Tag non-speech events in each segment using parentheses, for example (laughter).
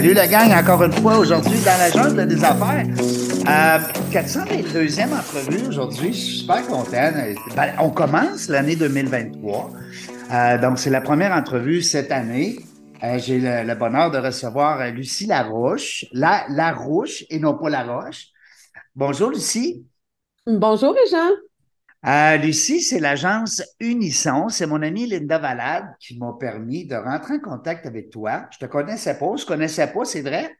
Salut la gang, encore une fois aujourd'hui dans la jungle des affaires. Euh, 422e entrevue aujourd'hui, je suis super content. Ben, on commence l'année 2023. Euh, donc, c'est la première entrevue cette année. Euh, J'ai le, bonheur de recevoir euh, Lucie Laroche, la Larouche et non pas Laroche. Bonjour Lucie. Bonjour, Régent. Euh, Lucie, c'est l'agence Unisson. C'est mon amie Linda Valade qui m'a permis de rentrer en contact avec toi. Je te connaissais pas, je connaissais pas, c'est vrai?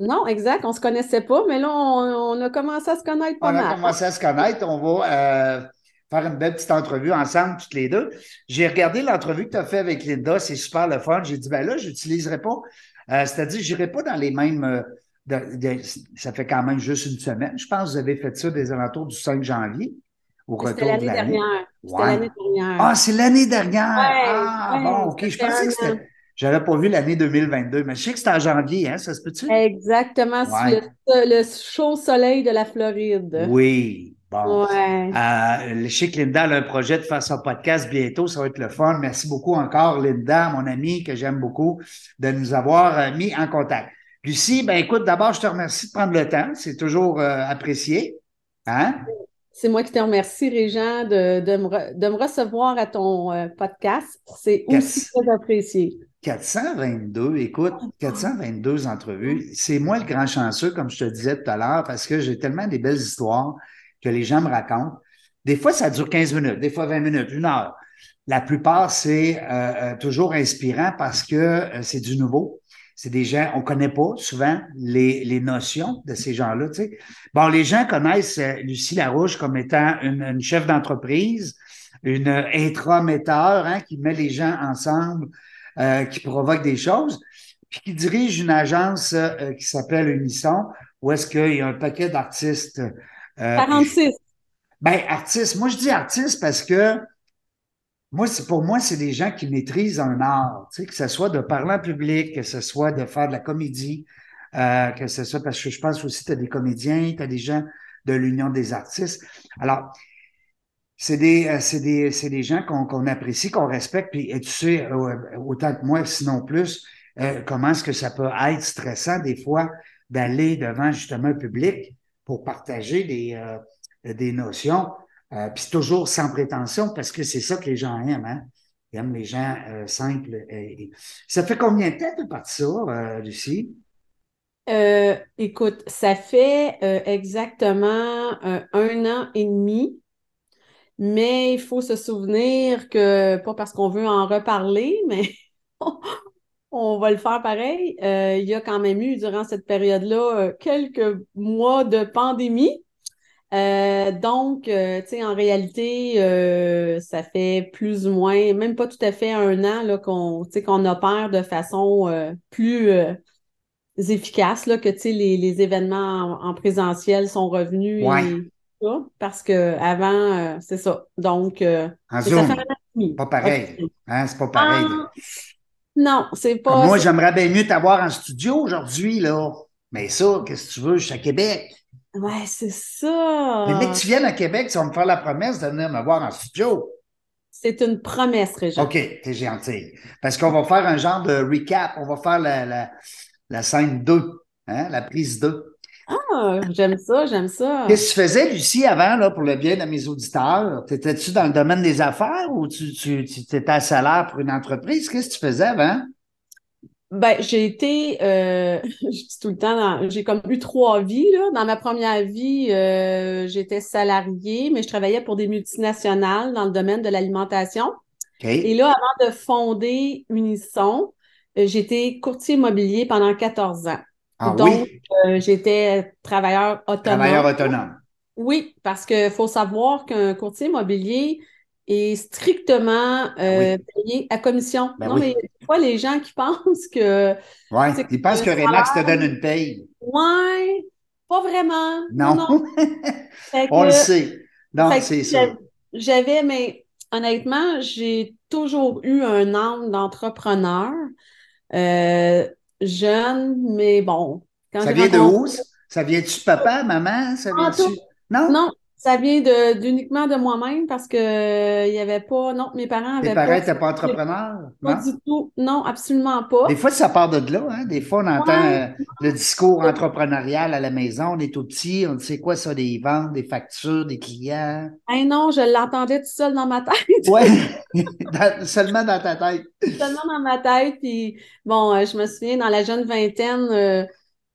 Non, exact, on se connaissait pas, mais là, on, on a commencé à se connaître pas On mal. a commencé à se connaître. On va euh, faire une belle petite entrevue ensemble, toutes les deux. J'ai regardé l'entrevue que tu as fait avec Linda, c'est super le fun. J'ai dit, ben là, je n'utiliserai pas, euh, c'est-à-dire, je n'irai pas dans les mêmes. euh, de- de- ça fait quand même juste une semaine. Je pense que vous avez fait ça des alentours du 5 janvier, au C'était retour de l'année l'année. dernière. C'était Ouais. l'année dernière. Ah, c'est l'année dernière. Ouais, ah, ouais, bon, OK. Je pensais que c'était. J'avais pas vu l'année 2022, mais je sais que c'était en janvier, hein, ça se peut-tu? Exactement, sur le, le chaud soleil de la Floride. Oui. Bon. Euh, je sais que Linda a un projet de faire son podcast bientôt. Ça va être le fun. Merci beaucoup encore, Linda, mon amie que j'aime beaucoup, de nous avoir euh, mis en contact. Lucie, ben écoute, d'abord, je te remercie de prendre le temps. C'est toujours euh, apprécié. Hein? C'est moi qui te remercie, Régent, de, de, me, re- de me recevoir à ton euh, podcast. C'est aussi très apprécié. 422, écoute, 422 entrevues. C'est moi le grand chanceux, comme je te disais tout à l'heure, parce que j'ai tellement des belles histoires que les gens me racontent. Des fois, ça dure 15 minutes, des fois 20 minutes, une heure. La plupart, c'est euh, euh, toujours inspirant parce que euh, c'est du nouveau. C'est des gens, on connaît pas souvent les, les notions de ces gens-là. Tu sais. Bon, les gens connaissent euh, Lucie Larouche comme étant une, une chef d'entreprise, une intrametteur hein, qui met les gens ensemble euh, qui provoque des choses, puis qui dirige une agence euh, qui s'appelle Unisson, où est-ce qu'il y a un paquet d'artistes. euh, 46. ben, artistes, moi je dis artistes parce que moi, pour moi, c'est des gens qui maîtrisent un art, tu sais, que ce soit de parler en public, que ce soit de faire de la comédie, euh, que ce soit parce que je pense aussi tu as des comédiens, tu as des gens de l'Union des artistes. Alors, c'est des, euh, des, des gens qu'on apprécie, qu'on respecte, puis et tu sais, autant que moi, sinon plus, euh, comment est-ce que ça peut être stressant des fois d'aller devant justement un public pour partager des, euh, des notions, euh, puis toujours sans prétention, parce que c'est ça que les gens aiment, hein? Ils aiment les gens euh, simples. Ça fait combien de temps que tu ça, euh, Lucie? Euh, écoute, ça fait exactement un an et demi, mais il faut se souvenir que, pas parce qu'on veut en reparler, (laughs) mais on va le faire pareil. Il y a quand même eu, durant cette période-là, quelques mois de pandémie. Euh, donc, euh, tu sais, en réalité, euh, ça fait plus ou moins, même pas tout à fait un an là, qu'on, qu'on opère de façon plus efficace, là, que tu sais, les, les événements en, en présentiel sont revenus Ouais. et tout ça, parce que avant, c'est ça. Donc, En ça Zoom, fait pas pareil. Hein? C'est pas pareil. Ah, non, c'est pas. moi, j'aimerais bien mieux t'avoir en studio aujourd'hui, là. Mais ça, qu'est-ce que tu veux? Je suis à Québec. Ouais, c'est ça. Mais dès que tu viennes à Québec, tu vas me faire la promesse de venir me voir en studio. C'est une promesse, Régent. OK, t'es gentil. Parce qu'on va faire un genre de recap. On va faire la, la, la scène 2, hein, la prise 2. Ah, j'aime ça, j'aime ça. Qu'est-ce que tu faisais, Lucie, avant, là, pour le bien de mes auditeurs? T'étais-tu dans le domaine des affaires ou tu, tu, tu étais à salaire pour une entreprise? Qu'est-ce que tu faisais avant? Ben, j'ai été, euh, (laughs) je dis tout le temps, dans- j'ai comme eu trois vies, là. Dans ma première vie, euh, j'étais salariée, mais je travaillais pour des multinationales dans le domaine de l'alimentation. OK. Et là, avant de fonder Unisson, euh, j'étais courtier immobilier pendant 14 ans. Ah Donc, oui, euh, j'étais travailleur autonome. travailleur autonome. Oui, parce que faut savoir qu'un courtier immobilier, est strictement Ben oui. euh, payé à commission. Ben non, oui. mais des fois, les gens qui (laughs) pensent que C'est ils pensent que Remax te donne une paye. ouais, pas vraiment. Non, (laughs) Fait on le sait. Non, c'est ça. j'av- J'avais, mais honnêtement, j'ai toujours eu un âme d'entrepreneur. Euh, jeune, mais bon. Quand Ça j'ai vient de où? Ça? Vient-tu de papa, maman? Ça Ah, vient-tu? tout. Non? Non, ça vient de d'uniquement de moi-même parce que euh, il y avait pas. Non, mes parents Tes avaient parents pas. n'étaient pas entrepreneurs? Pas Non? du tout. Non, absolument pas. Des fois, ça part de là. Hein? Des fois, on entend Ouais. euh, le discours entrepreneurial à la maison. On est tout petit. On sait quoi ça, des ventes, des factures, des clients. Hey non, je l'entendais tout seul dans ma tête. Ouais, (laughs) (laughs) Dans- seulement dans ta tête. Seulement dans ma tête. Puis bon, euh, je me souviens, dans la jeune vingtaine,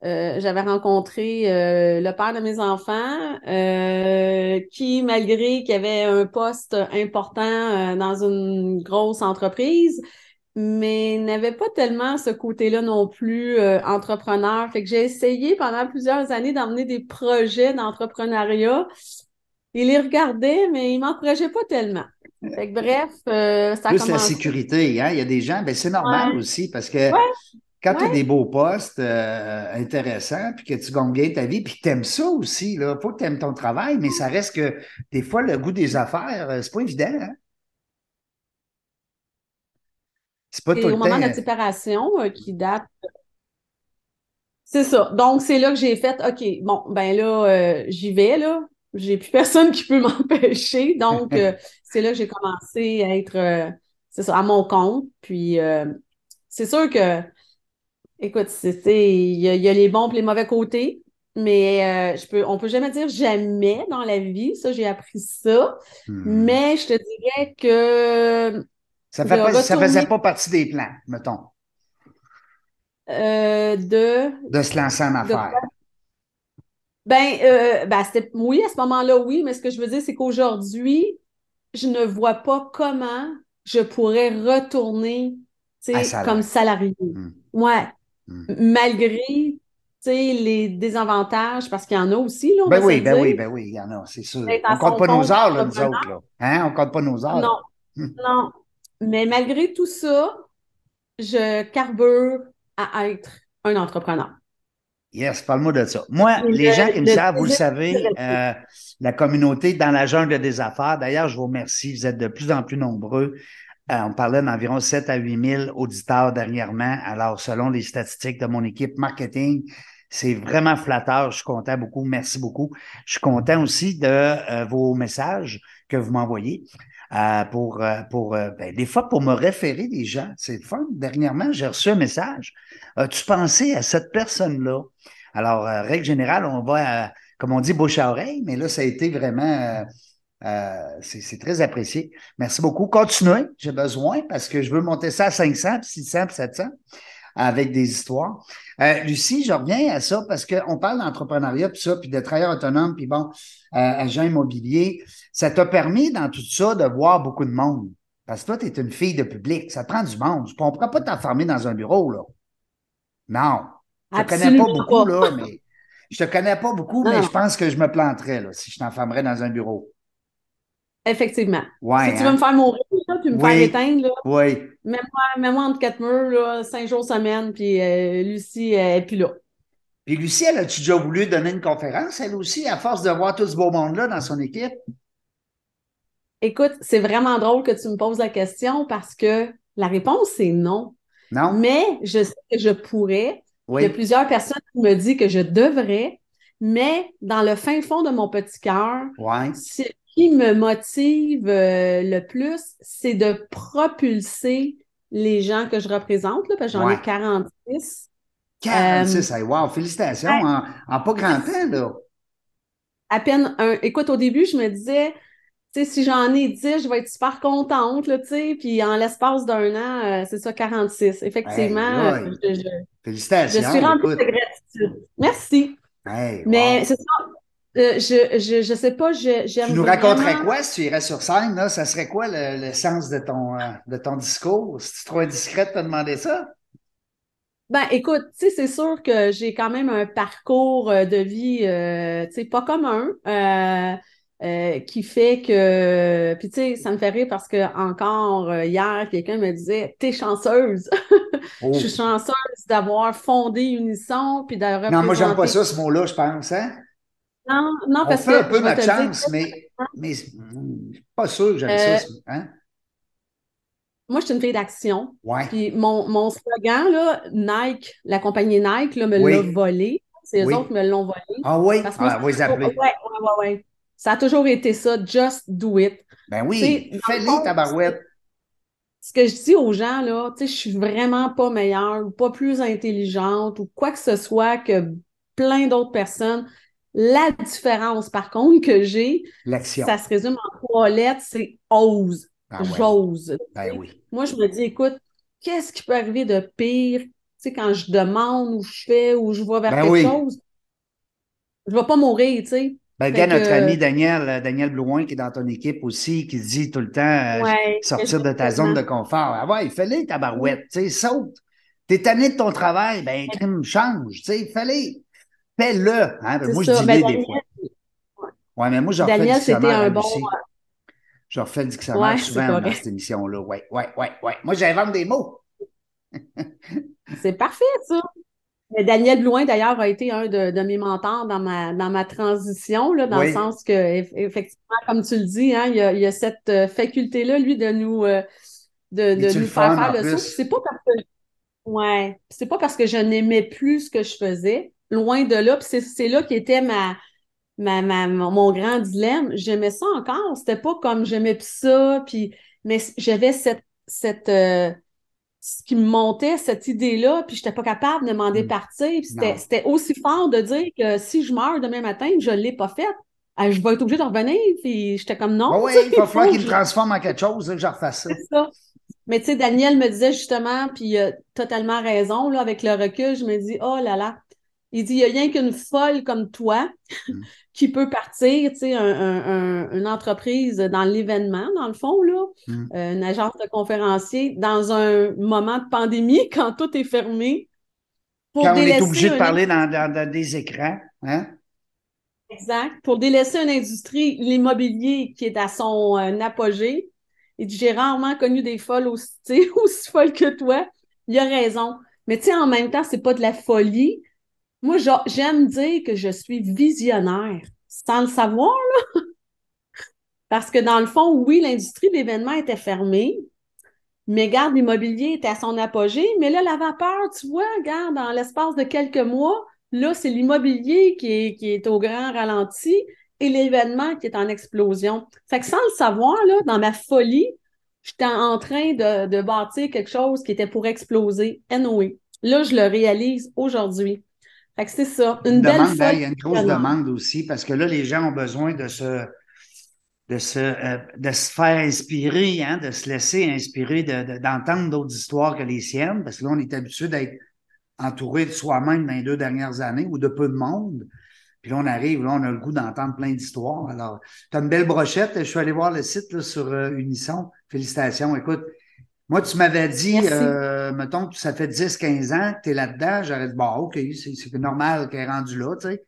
euh, j'avais rencontré euh, le père de mes enfants, euh, qui, malgré qu'il avait un poste important dans une grosse entreprise, mais n'avait pas tellement ce côté-là non plus entrepreneur. Fait que j'ai essayé pendant plusieurs années d'emmener des projets d'entrepreneuriat. Il les regardait, mais il m'encourageait pas tellement. Fait que bref, ça a Plus la commencé. sécurité, hein? Il y a des gens, ben c'est normal Ouais. aussi parce que Ouais. Quand tu as des beaux postes euh, intéressants, puis que tu gagnes bien ta vie, puis que tu aimes ça aussi, là, faut que tu aimes ton travail, mais ça reste que des fois, le goût des affaires, euh, c'est pas évident. Hein? C'est pas tout le au moment de la séparation euh, qui date. C'est ça. Donc, c'est là que j'ai fait, OK, bon, ben là, euh, j'y vais, là. J'ai plus (laughs) personne qui peut m'empêcher. Donc, euh, c'est là que j'ai commencé à être, c'est ça, à mon compte. Puis, c'est sûr que, écoute, il y a, il y a les bons et les mauvais côtés. Mais euh, je peux, on peut jamais dire jamais dans la vie. Ça, j'ai appris ça. Hmm. Mais je te dirais que Ça retourner- faisait pas partie des plans, mettons, euh, de de se lancer en affaires. Ben, euh, ben c'était, oui, à ce moment-là, oui, mais ce que je veux dire, c'est qu'aujourd'hui, je ne vois pas comment je pourrais retourner, comme salarié. Hmm. Ouais. Hmm. Malgré, les désavantages, parce qu'il y en a aussi, là, on Ben va oui, ben dire. oui, ben oui, il y en a, c'est sûr. On compte son pas nos compte heures, là, nous autres, là. Hein? On compte pas nos heures. Non, Hmm. non. Mais malgré tout ça, je carbure à être un entrepreneur. Yes, parle-moi de ça. Moi, Le- les gens qui me le savent, vous le savez, euh, la communauté dans la jungle des affaires, d'ailleurs, je vous remercie, vous êtes de plus en plus nombreux. Euh, on parlait d'environ 7 à 8 000 auditeurs dernièrement. Alors, selon les statistiques de mon équipe marketing, c'est vraiment flatteur. Je suis content beaucoup. Merci beaucoup. Je suis content aussi de euh, vos messages que vous m'envoyez. euh, pour, euh, pour ben, des fois, pour me référer des gens. C'est fun. Dernièrement, j'ai reçu un message. As-tu pensé à cette personne-là? Alors, règle générale, on va, comme on dit, bouche à oreille, mais là, ça a été vraiment, euh, c'est très apprécié. Merci beaucoup. Continuez, j'ai besoin parce que je veux monter ça à 500, puis 600, puis 700 avec des histoires. Euh, Lucie, je reviens à ça parce qu'on parle d'entrepreneuriat, puis ça, puis de travailleurs autonomes, puis bon, euh, agent immobilier. Ça t'a permis dans tout ça de voir beaucoup de monde. Parce que toi, tu es une fille de public, ça te prend du monde. On ne pourra pas t'enfermer dans un bureau, là. Non. Je te connais pas beaucoup, là, mais je te connais pas beaucoup, mais je pense que je me planterais, là, si je t'enfermerais dans un bureau. Effectivement. Ouais, Si tu hein? veux me faire mourir, là, puis me Oui. faire éteindre, là, Oui. mets-moi mets-moi entre quatre murs, là, cinq jours semaine, puis euh, Lucie, elle est plus là. Puis Lucie, elle a-tu déjà voulu donner une conférence, elle aussi, à force de voir tout ce beau monde-là dans son équipe? Écoute, c'est vraiment drôle que tu me poses la question parce que la réponse, c'est non. Non? Mais je sais que je pourrais. Il y a plusieurs personnes qui me disent que je devrais, mais dans le fin fond de mon petit cœur, Ouais. ce qui me motive euh, le plus, c'est de propulser les gens que je représente, là, parce que j'en Ouais. ai 46. 46, hey, wow, félicitations, ouais. en, en pas grand temps, là. À peine un. Écoute, au début, je me disais, tu sais, si j'en ai 10, je vais être super contente, là, tu sais. Puis en l'espace d'un an, euh, c'est ça, 46. Effectivement, euh, je, je- je Félicitations. suis remplie écoute. de gratitude. Merci. Hey, Mais c'est ça. Euh, je, je, je sais pas, je- j'aime Tu nous raconterais quoi si tu irais sur scène, là? Ça serait quoi le, le sens de ton, euh, de ton discours? Si tu trouves indiscret de te demander ça? Ben, écoute, tu sais, c'est sûr que j'ai quand même un parcours euh, de vie, euh, tu sais, pas commun. Euh, qui fait que. Puis, tu sais, ça me fait rire parce que encore hier, quelqu'un me disait T'es chanceuse. Oh. (laughs) Je suis chanceuse d'avoir fondé Unisson puis d'avoir. Non, moi, j'aime pas ça, ce mot-là, je pense. Hein? Non, non, On parce fait que. un peu dire- chance, mais, mais je suis pas sûr que j'aime Euh, ça. ce- Hein? Moi, je suis une fille d'action. Ouais. Puis mon, mon slogan, là, Nike, la compagnie Nike, là, me Oui. l'a volé. C'est eux Oui. autres qui me l'ont volé. Ah oui? Parce que Ah, moi, vous les appelez. Ouais, ouais, ouais, ouais. Ça a toujours été ça, just do it. Ben oui, sais, dans le fais-les, fond, tabarouette. Ce que je dis aux gens, là, tu sais, je suis vraiment pas meilleure ou pas plus intelligente ou quoi que ce soit que plein d'autres personnes. La différence, par contre, que j'ai, ça se résume en trois lettres, c'est ose. Ah ouais. J'ose. Ben oui. Moi, je me dis, écoute, qu'est-ce qui peut arriver de pire, tu sais, quand je demande ou je fais ou je vais vers Ben quelque oui. chose? Je vais pas mourir, tu sais. Ben, gars, notre que- ami Daniel, euh, Daniel Blouin, qui est dans ton équipe aussi, qui dit tout le temps euh, Ouais, sortir de ta zone de confort. Ah ouais, fais-les, tabarouette, tu sais, saute. T'es tanné de ton travail, ben, crime, change, tu sais, fais-les. Fais-le. Hein? Ben, moi, ça. je dis Ben, Daniel- des fois. Ouais, mais moi, je refais le Daniel, c'était dictionnaire un bon. Lucie. Je refais le dictionnaire Ouais, c'est souvent dans cette émission-là. Ouais, ouais, ouais, ouais. Moi, j'invente des mots. (laughs) C'est parfait, ça. Mais Daniel Blouin, d'ailleurs, a été un de, de mes mentors dans ma, dans ma transition, là, dans Oui. le sens que, eff- effectivement, comme tu le dis, hein, il y a, il y a cette euh, faculté-là, lui, de nous, euh, de, nous le faire faire le saut. C'est pas parce que, ouais, c'est pas parce que je n'aimais plus ce que je faisais, loin de là. Puis c'est, là qui était ma, ma, ma, mon grand dilemme. J'aimais ça encore. C'était pas comme j'aimais plus ça, puis, mais j'avais cette, cette, euh, ce qui me montait, cette idée-là, puis j'étais pas capable de m'en Mm. départir. C'était, aussi fort de dire que si je meurs demain matin, je l'ai pas fait, euh, je vais être obligée de revenir. Puis j'étais comme non. Oui, il va falloir qu'il me (laughs) je- transforme en quelque chose, que je refasse ça. Mais tu sais, Daniel me disait justement, puis il a totalement raison, là, avec le recul, je me dis, oh là là. Il dit, il n'y a rien qu'une folle comme toi Mm. (laughs) qui peut partir, tu sais, un- un- un- une entreprise dans l'événement, dans le fond, là, Mm. euh, une agence de conférenciers, dans un moment de pandémie, (laughs) quand tout est fermé, pour Quand on est obligé de parler dans, dans- dans des écrans, hein? Exact. Pour délaisser une industrie, l'immobilier qui est à son euh, apogée. Il dit, j'ai rarement connu des folles aussi, (laughs) aussi folles que toi. Il a raison. Mais tu sais, en même temps, c'est pas de la folie. Moi, j'a- j'aime dire que je suis visionnaire, sans le savoir. (laughs) Parce que dans le fond, oui, l'industrie de l'événement était fermée, mais garde, l'immobilier était à son apogée. Mais là, la vapeur, tu vois, regarde, dans l'espace de quelques mois, là, c'est l'immobilier qui est, au grand ralenti et l'événement qui est en explosion. Fait que sans le savoir, là, dans ma folie, j'étais en train de, de bâtir quelque chose qui était pour exploser. Anyway. Là, je le réalise aujourd'hui. Fait que c'est ça. Une belle demande, hein, il y a une grosse demande aussi parce que là, les gens ont besoin de se, de se, euh, de se faire inspirer, hein, de se laisser inspirer, de- de- d'entendre d'autres histoires que les siennes, parce que là, on est habitué d'être entouré de soi-même dans les deux dernières années ou de peu de monde. Puis là, on arrive, là, on a le goût d'entendre plein d'histoires. Alors, tu as une belle brochette. Je suis allé voir le site là, sur euh, Unisson. Félicitations. Écoute, moi, tu m'avais dit, euh, mettons que ça fait 10-15 ans que tu es là-dedans. J'aurais dit, bon, OK, c'est normal qu'elle est rendue là, tu sais.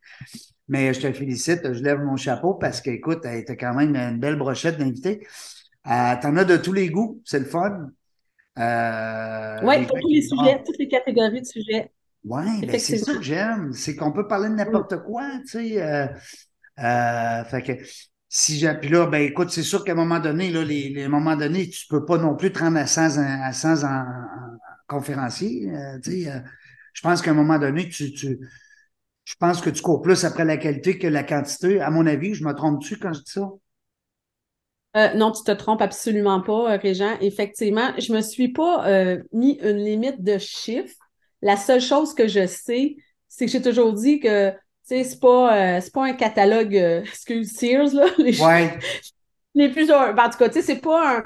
Mais je te félicite, je lève mon chapeau parce que, écoute, tu as quand même une belle brochette d'invités. Euh, T'en as de tous les goûts, c'est le fun. Euh, Oui, pour tous les sujets, toutes les catégories de sujets. Ouais, ben c'est ça que j'aime, c'est qu'on peut parler de n'importe quoi, tu sais. Euh, euh, fait que si j'ai, puis là, ben écoute, c'est sûr qu'à un moment donné, là, les, les à un moment donné, tu peux pas non plus te rendre à 100, en- à 100 en, en conférencier, euh, euh, je pense qu'à un moment donné, tu, tu, je pense que tu cours plus après la qualité que la quantité. À mon avis, je me trompe-tu quand je dis ça? Euh, non, tu te trompes absolument pas, Régent. Effectivement, je me suis pas mis une limite de chiffres. La seule chose que je sais, c'est que j'ai toujours dit que, c'est pas, euh, pas un catalogue, euh, (laughs) excuse, Sears, là, les, Ouais, (laughs) les ben, en tout cas, tu sais, c'est pas un, euh,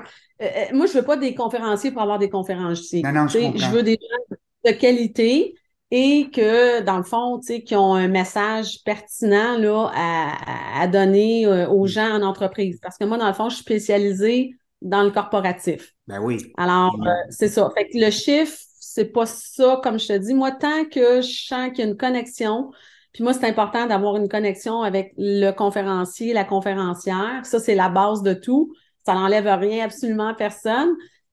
euh, moi, je veux pas des conférenciers pour avoir des conférenciers. Non, non, je veux des gens de qualité et que, dans le fond, tu sais, qui ont un message pertinent là, à, à donner aux gens en entreprise. Parce que moi, dans le fond, je suis spécialisée dans le corporatif. ben oui. Alors, Mm. c'est ça. Fait que le chiffre, c'est pas ça, comme je te dis. Moi, tant que je sens qu'il y a une connexion, Puis moi, c'est important d'avoir une connexion avec le conférencier, la conférencière. Ça, c'est la base de tout. Ça n'enlève rien absolument à personne.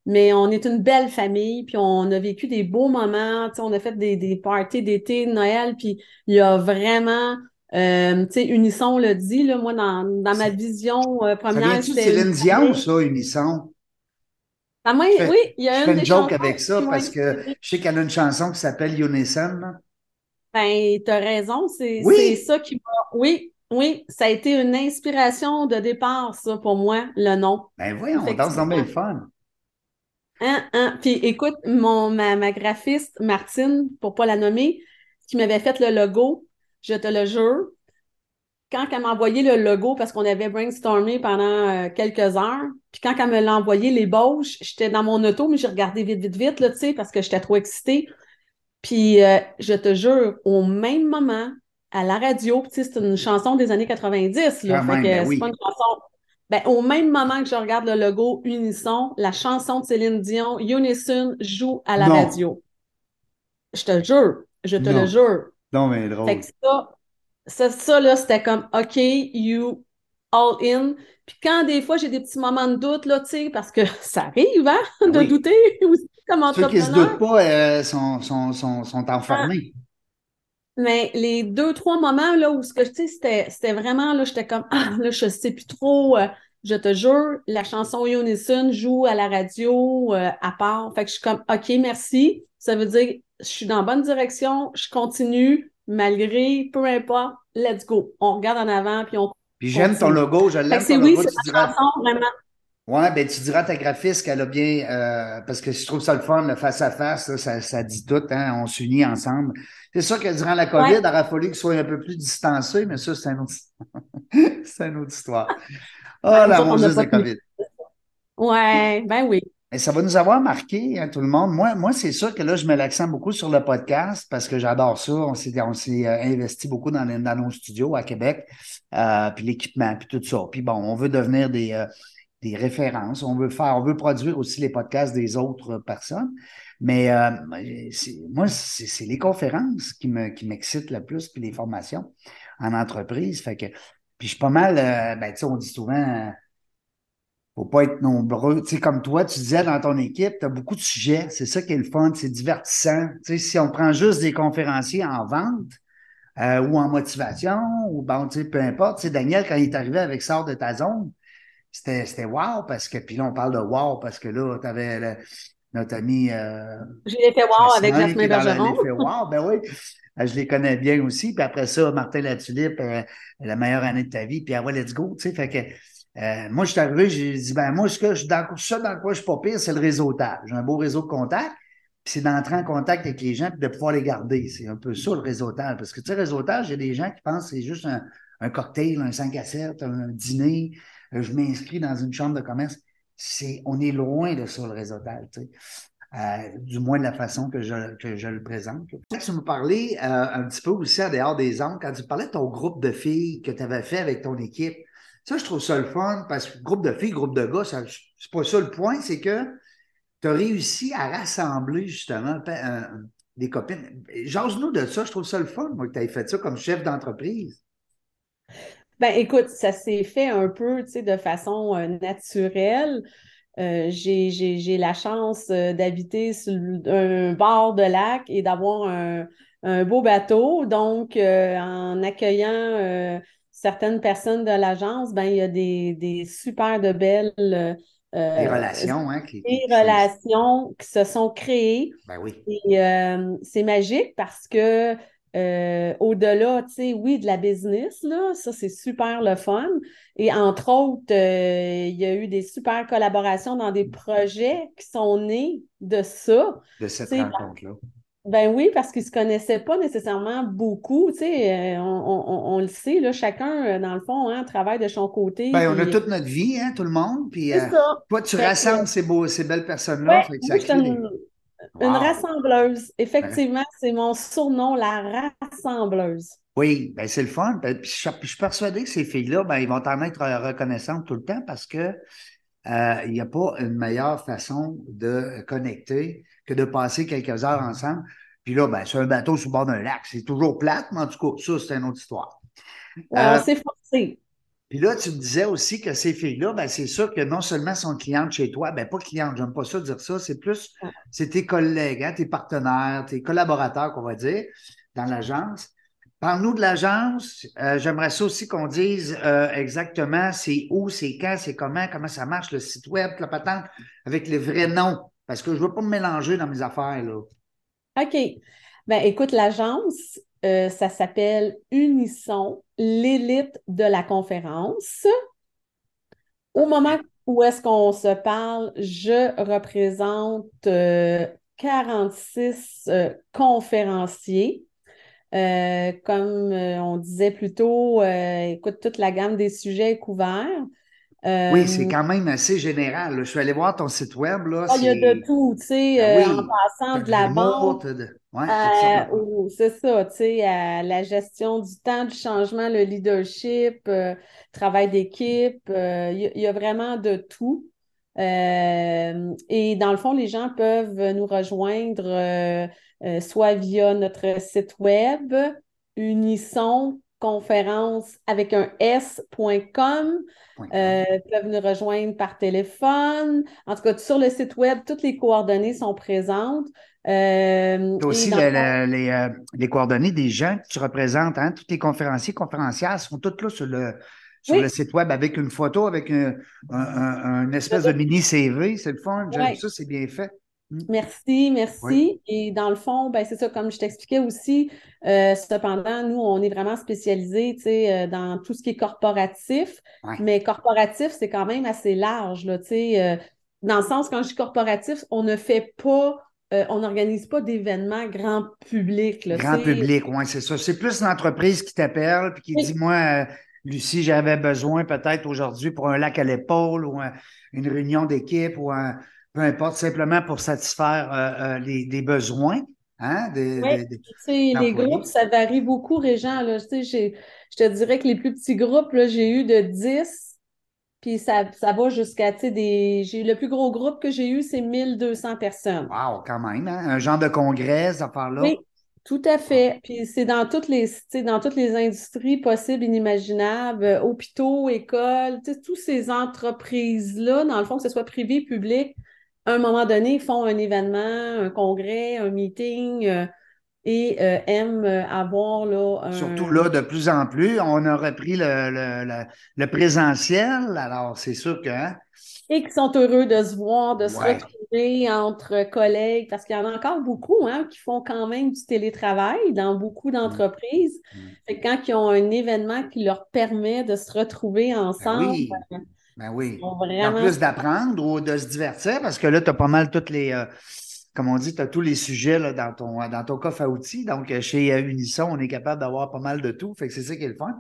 Mais on est une belle famille, puis on a vécu des beaux moments. On a fait des, des parties d'été, de Noël, puis il y a vraiment euh, tu sais, Unisson le dit, là, moi, dans, dans ma vision euh, première. Ça Céline Dion, ça, Unisson? Ah, moi, oui, il y a je une, fais une joke avec ça parce que je sais qu'elle a une chanson qui s'appelle Unison. Ben, t'as raison, c'est ça qui m'a. Oui, oui, ça a été une inspiration de départ, ça, pour moi, le nom. Ben voyons, on danse dans le fun. Hein, hein. Puis écoute, mon, ma, ma graphiste, Martine, pour pas la nommer, qui m'avait fait le logo, je te le jure, quand elle m'a envoyé le logo, parce qu'on avait brainstormé pendant euh, quelques heures, puis quand elle me l'a envoyé, l'ébauche, j'étais dans mon auto, mais j'ai regardé vite, vite, vite, là, tu sais, parce que j'étais trop excitée. Puis euh, je te jure, au même moment, à la radio, c'est une chanson des années 90, là, fait que ben c'est pas une chanson... Ben, au même moment que je regarde le logo Unisson, la chanson de Céline Dion, Unison, joue à la radio. Je te jure, je te le jure. Non, mais drôle. Fait que ça, ça, là, c'était comme OK, you all in. Puis quand des fois j'ai des petits moments de doute, là, tu sais, parce que (laughs) ça arrive, hein, de douter (laughs) aussi comme entrepreneur. Ceux qui se doutent pas euh, sont, sont, sont, sont enfermés. Mais les deux, trois moments là, où ce que tu sais, c'était vraiment là, j'étais comme Ah, là, je sais plus trop. Euh, je te jure, la chanson Unison joue à la radio euh, à part. Fait que je suis comme OK, merci. Ça veut dire je suis dans la bonne direction, je continue, malgré, peu importe, let's go. On regarde en avant, puis on. Puis j'aime ton logo, je l'aime. C'est oui, c'est diras... chanson, vraiment. Ouais, ben tu diras à ta graphiste qu'elle a bien, euh, parce que je trouve ça le fun, le face-à-face, ça, ça, dit tout, hein, on s'unit ensemble. C'est sûr que durant la COVID, il aurait fallu qu'il soit un peu plus distancé, mais ça, c'est un autre... (laughs) c'est une autre histoire. Oh, la rose de la COVID. Ouais, ben oui. Et ça va nous avoir marqué, hein, tout le monde. Moi, moi c'est sûr que là, je mets l'accent beaucoup sur le podcast parce que j'adore ça. On s'est, on s'est euh, investi beaucoup dans, dans, nos studios à Québec, euh, puis l'équipement, puis tout ça. Puis bon, on veut devenir des, euh, des références. On veut faire, on veut produire aussi les podcasts des autres personnes. Mais euh, moi, c'est, les conférences qui, me, qui m'excitent le plus, puis les formations en entreprise. Fait que, puis je suis pas mal, ben, tu sais, on dit souvent faut pas être nombreux. Tu sais, comme toi, tu disais dans ton équipe, tu as beaucoup de sujets. C'est ça qui est le fun, c'est divertissant. Tu sais, si on prend juste des conférenciers en vente euh, ou en motivation, ou bon, tu sais, peu importe. Tu sais, Daniel, quand il est arrivé avec Sort de ta zone, c'était, c'était wow parce que, puis là, on parle de wow parce que là, tu avais notre ami. Euh, J'ai fait wow avec la semaine Bergeron. fait wow, ben oui. Euh, je les connais bien aussi. Puis après ça, Martin Latulippe, euh, la meilleure année de ta vie. Puis ah ouais, let's go. Tu sais, fait que euh, moi, je suis arrivé, j'ai dit, ben, moi, ce que je, dans, ça dans quoi je suis pas pire, c'est le réseautage. J'ai un beau réseau de contacts, puis c'est d'entrer en contact avec les gens, puis de pouvoir les garder. C'est un peu ça, le réseautage. Parce que, tu sais, réseautage, il y a des gens qui pensent que c'est juste un, cocktail, un 5 à 7, un, dîner, je m'inscris dans une chambre de commerce. On est loin de ça, le réseautage. Euh, du moins de la façon que je, que je le présente. Tu me parlais un petit peu aussi en dehors des angles, quand tu parlais de ton groupe de filles que tu avais fait avec ton équipe, ça, je trouve ça le fun parce que groupe de filles, groupe de gars, c'est pas ça le point, c'est que tu as réussi à rassembler justement euh, des copines. Jase-nous de ça, je trouve ça le fun, moi, que tu aies fait ça comme chef d'entreprise. Ben écoute, ça s'est fait un peu, tu sais, de façon euh, naturelle. Euh, j'ai la chance d'habiter sur un bord de lac et d'avoir un, un, beau bateau. Donc, en accueillant certaines personnes de l'agence, ben, il y a des, des super de belles euh, relations, hein, qui, des relations qui se sont créées. Ben oui. Et euh, c'est magique parce que euh, au-delà, tu sais, oui, de la business, là, ça c'est super le fun. Et entre autres, il y a eu des super collaborations dans des projets qui sont nés de ça. De cette rencontre-là. Ben oui, parce qu'ils ne se connaissaient pas nécessairement beaucoup. Tu sais, euh, on, le sait, là, chacun, euh, dans le fond, hein, travaille de son côté. Ben, on a toute notre vie, hein, tout le monde. Puis, euh, toi, tu rassembles ces, beaux, ces belles personnes-là. Une, rassembleuse. Effectivement, c'est mon surnom, la rassembleuse. Oui, ben c'est le fun. Ben, puis, je, suis persuadé que ces filles-là, ben, ils vont en être reconnaissantes tout le temps parce que il n'y a pas une meilleure façon de connecter que de passer quelques heures ensemble. Puis là, ben, c'est un bateau sur le bord d'un lac. C'est toujours plate, mais en tout cas, ça, c'est une autre histoire. Euh, on s'est forcé. Puis là, tu me disais aussi que ces filles-là, ben, c'est sûr que non seulement sont clientes chez toi, ben, pas clientes, j'aime pas ça dire ça, c'est plus, Ouais. c'est tes collègues, hein, tes partenaires, tes collaborateurs, qu'on va dire, dans l'agence. Parle-nous de l'agence. Euh, J'aimerais ça aussi qu'on dise euh, exactement c'est où, c'est quand, c'est comment, comment ça marche, le site web, la patente, avec les vrais noms. Parce que je veux pas me mélanger dans mes affaires, là. OK. Ben, écoute, l'agence, euh, ça s'appelle Unisson, l'élite de la conférence. Au moment où est-ce qu'on se parle, je représente euh, 46 euh, conférenciers. Euh, comme euh, on disait plus tôt, euh, écoute, toute la gamme des sujets est couverte. Euh, Oui, c'est quand même assez général. Je suis allé voir ton site web, là. ah, il y a de tout, tu sais, Ben euh, oui. en passant de la banque de- ouais, Euh, c'est ça, tu sais, à la gestion du temps, du changement, le leadership, euh, travail d'équipe, euh, il y, y a vraiment de tout. Euh, et dans le fond, les gens peuvent nous rejoindre euh, euh, soit via notre site web, Unisson conférence avec un s.com, euh, peuvent nous rejoindre par téléphone. En tout cas, sur le site web, toutes les coordonnées sont présentes. Euh, aussi le- le les, euh, les coordonnées des gens que tu représentes, hein? Tous les conférenciers, conférencières sont tous là sur le, sur Oui. le site web avec une photo, avec un, un- un- une espèce de mini CV. C'est le fun. J'aime Ouais. ça, c'est bien fait. Merci, merci. Et dans le fond, ben, c'est ça, comme je t'expliquais aussi, euh, cependant, nous, on est vraiment spécialisés, euh, dans tout ce qui est corporatif. Mais corporatif, c'est quand même assez large, là, euh, dans le sens, quand je dis corporatif, on ne fait pas, on n'organise pas d'événements grand public, là, Grand public, oui, c'est ça. C'est plus l'entreprise qui t'appelle puis qui Oui. dit Moi, Lucie, j'avais besoin peut-être aujourd'hui pour un lac à l'épaule ou un- une réunion d'équipe ou un, peu importe, simplement pour satisfaire euh, euh, les, des besoins. Hein, des- Oui, des- des- tu sais, les groupes, ça varie beaucoup, Régent, là. Tu sais, j'ai- je te dirais que les plus petits groupes, là, j'ai eu de 10, puis ça, ça va jusqu'à, des... J'ai, le plus gros groupe que j'ai eu, c'est 1200 personnes. Wow, quand même, hein? Un genre de congrès, cette affaire-là? Oui, tout à fait. Puis c'est dans toutes les, dans toutes les industries possibles, inimaginables, euh, hôpitaux, écoles, toutes ces entreprises-là, dans le fond, que ce soit privé, public, à un moment donné, font un événement, un congrès, un meeting, euh, et euh, aiment euh, avoir là, un... Surtout là, de plus en plus, on a repris le, le, le, le présentiel. Alors, c'est sûr que. hein, Et qui sont heureux de se voir, de se Ouais. retrouver entre collègues, parce qu'il y en a encore beaucoup hein, qui font quand même du télétravail dans beaucoup d'entreprises. Mm. Fait que quand ils ont un événement qui leur permet de se retrouver Ben ensemble, oui. Ben oui. En plus d'apprendre ou de se divertir, parce que là, tu as pas mal toutes les. euh, comme on dit, tu as tous les sujets là, dans, ton, dans ton coffre à outils. Donc, euh, chez euh, Unisson, on est capable d'avoir pas mal de tout. Fait que c'est ça qui est le fun.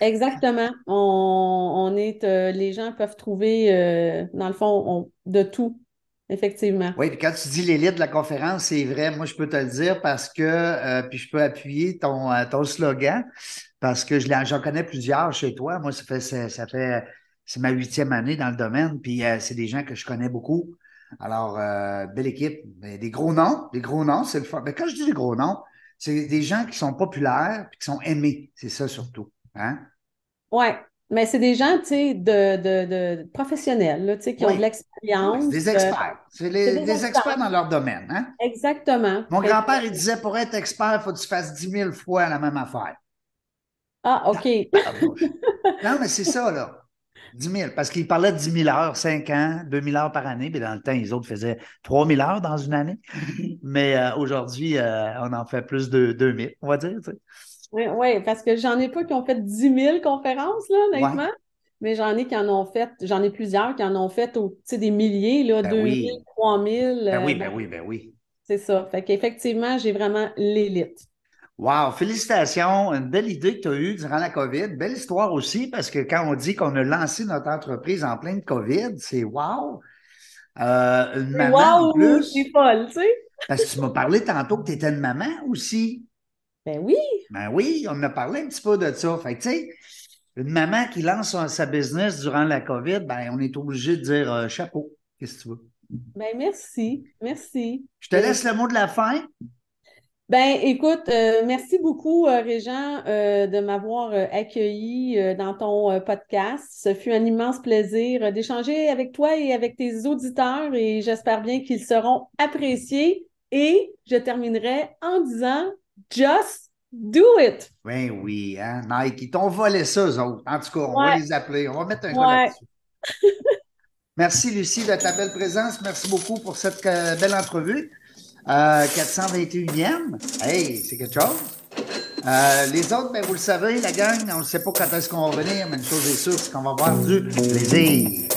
Exactement. On, on est, euh, les gens peuvent trouver, euh, dans le fond, on- de tout, effectivement. Oui, puis quand tu dis l'élite de la conférence, c'est vrai, moi je peux te le dire parce que, euh, puis je peux appuyer ton, euh, ton slogan, parce que je j'en connais plusieurs chez toi. Moi, ça fait, ça, ça fait, c'est ma huitième année dans le domaine, puis euh, c'est des gens que je connais beaucoup. Alors, euh, belle équipe, mais des gros noms, des gros noms, c'est le fun. Mais quand je dis des gros noms, c'est des gens qui sont populaires, puis qui sont aimés, c'est ça surtout. Hein? Ouais. Mais c'est des gens, tu sais, de, de, de professionnels, là, tu sais, qui ont Oui. de l'expérience. des euh, experts. C'est des des experts experts. dans leur domaine. Hein? exactement. Mon grand-père, il disait pour être expert, il faut que tu fasses 10 000 fois la même affaire. Ah, OK. (laughs) Non, mais c'est ça, là. 10 000. Parce qu'il parlait de 10 000 heures, 5 ans, 2 000 heures par année. Puis dans le temps, les autres faisaient 3 000 heures dans une année. (laughs) Mais euh, aujourd'hui, euh, on en fait plus de 2 000, on va dire. tu sais. Oui, ouais, parce que j'en ai pas qui ont fait 10 000 conférences, là, honnêtement. Mais j'en ai qui en ont fait, j'en ai plusieurs qui en ont fait au, des milliers, là, Ben 2 000, oui. 3 000. Ben euh, oui, bon, ben oui, ben oui. C'est ça. Fait qu'effectivement, j'ai vraiment l'élite. Wow, félicitations. Une belle idée que tu as eue durant la COVID. Belle histoire aussi, parce que quand on dit qu'on a lancé notre entreprise en pleine COVID, c'est wow. Euh, une maman en Wow, plus. c'est folle, tu sais. Parce que tu m'as parlé tantôt que tu étais une maman aussi. Ben oui. Ben oui, on a parlé un petit peu de ça. Fait que, tu sais, une maman qui lance son- sa business durant la COVID, ben, on est obligé de dire euh, chapeau. Qu'est-ce que tu veux? Ben merci. Merci. Je te laisse le mot de la fin. Ben, écoute, euh, merci beaucoup, euh, Régent, euh, de m'avoir euh, accueilli dans ton podcast. Ce fut un immense plaisir d'échanger avec toi et avec tes auditeurs et j'espère bien qu'ils seront appréciés. Et je terminerai en disant Just do it! Ben oui, hein? Nike, ils t'ont volé ça, eux autres. En tout cas, on va les appeler. On va mettre un Ouais. là-dessus. (laughs) Merci, Lucie, de ta belle présence. Merci beaucoup pour cette belle entrevue. Euh, 421e. Hey, c'est quelque chose. Euh, les autres, ben, vous le savez, la gang, on ne sait pas quand est-ce qu'on va venir, mais une chose est sûre, c'est qu'on va avoir du plaisir.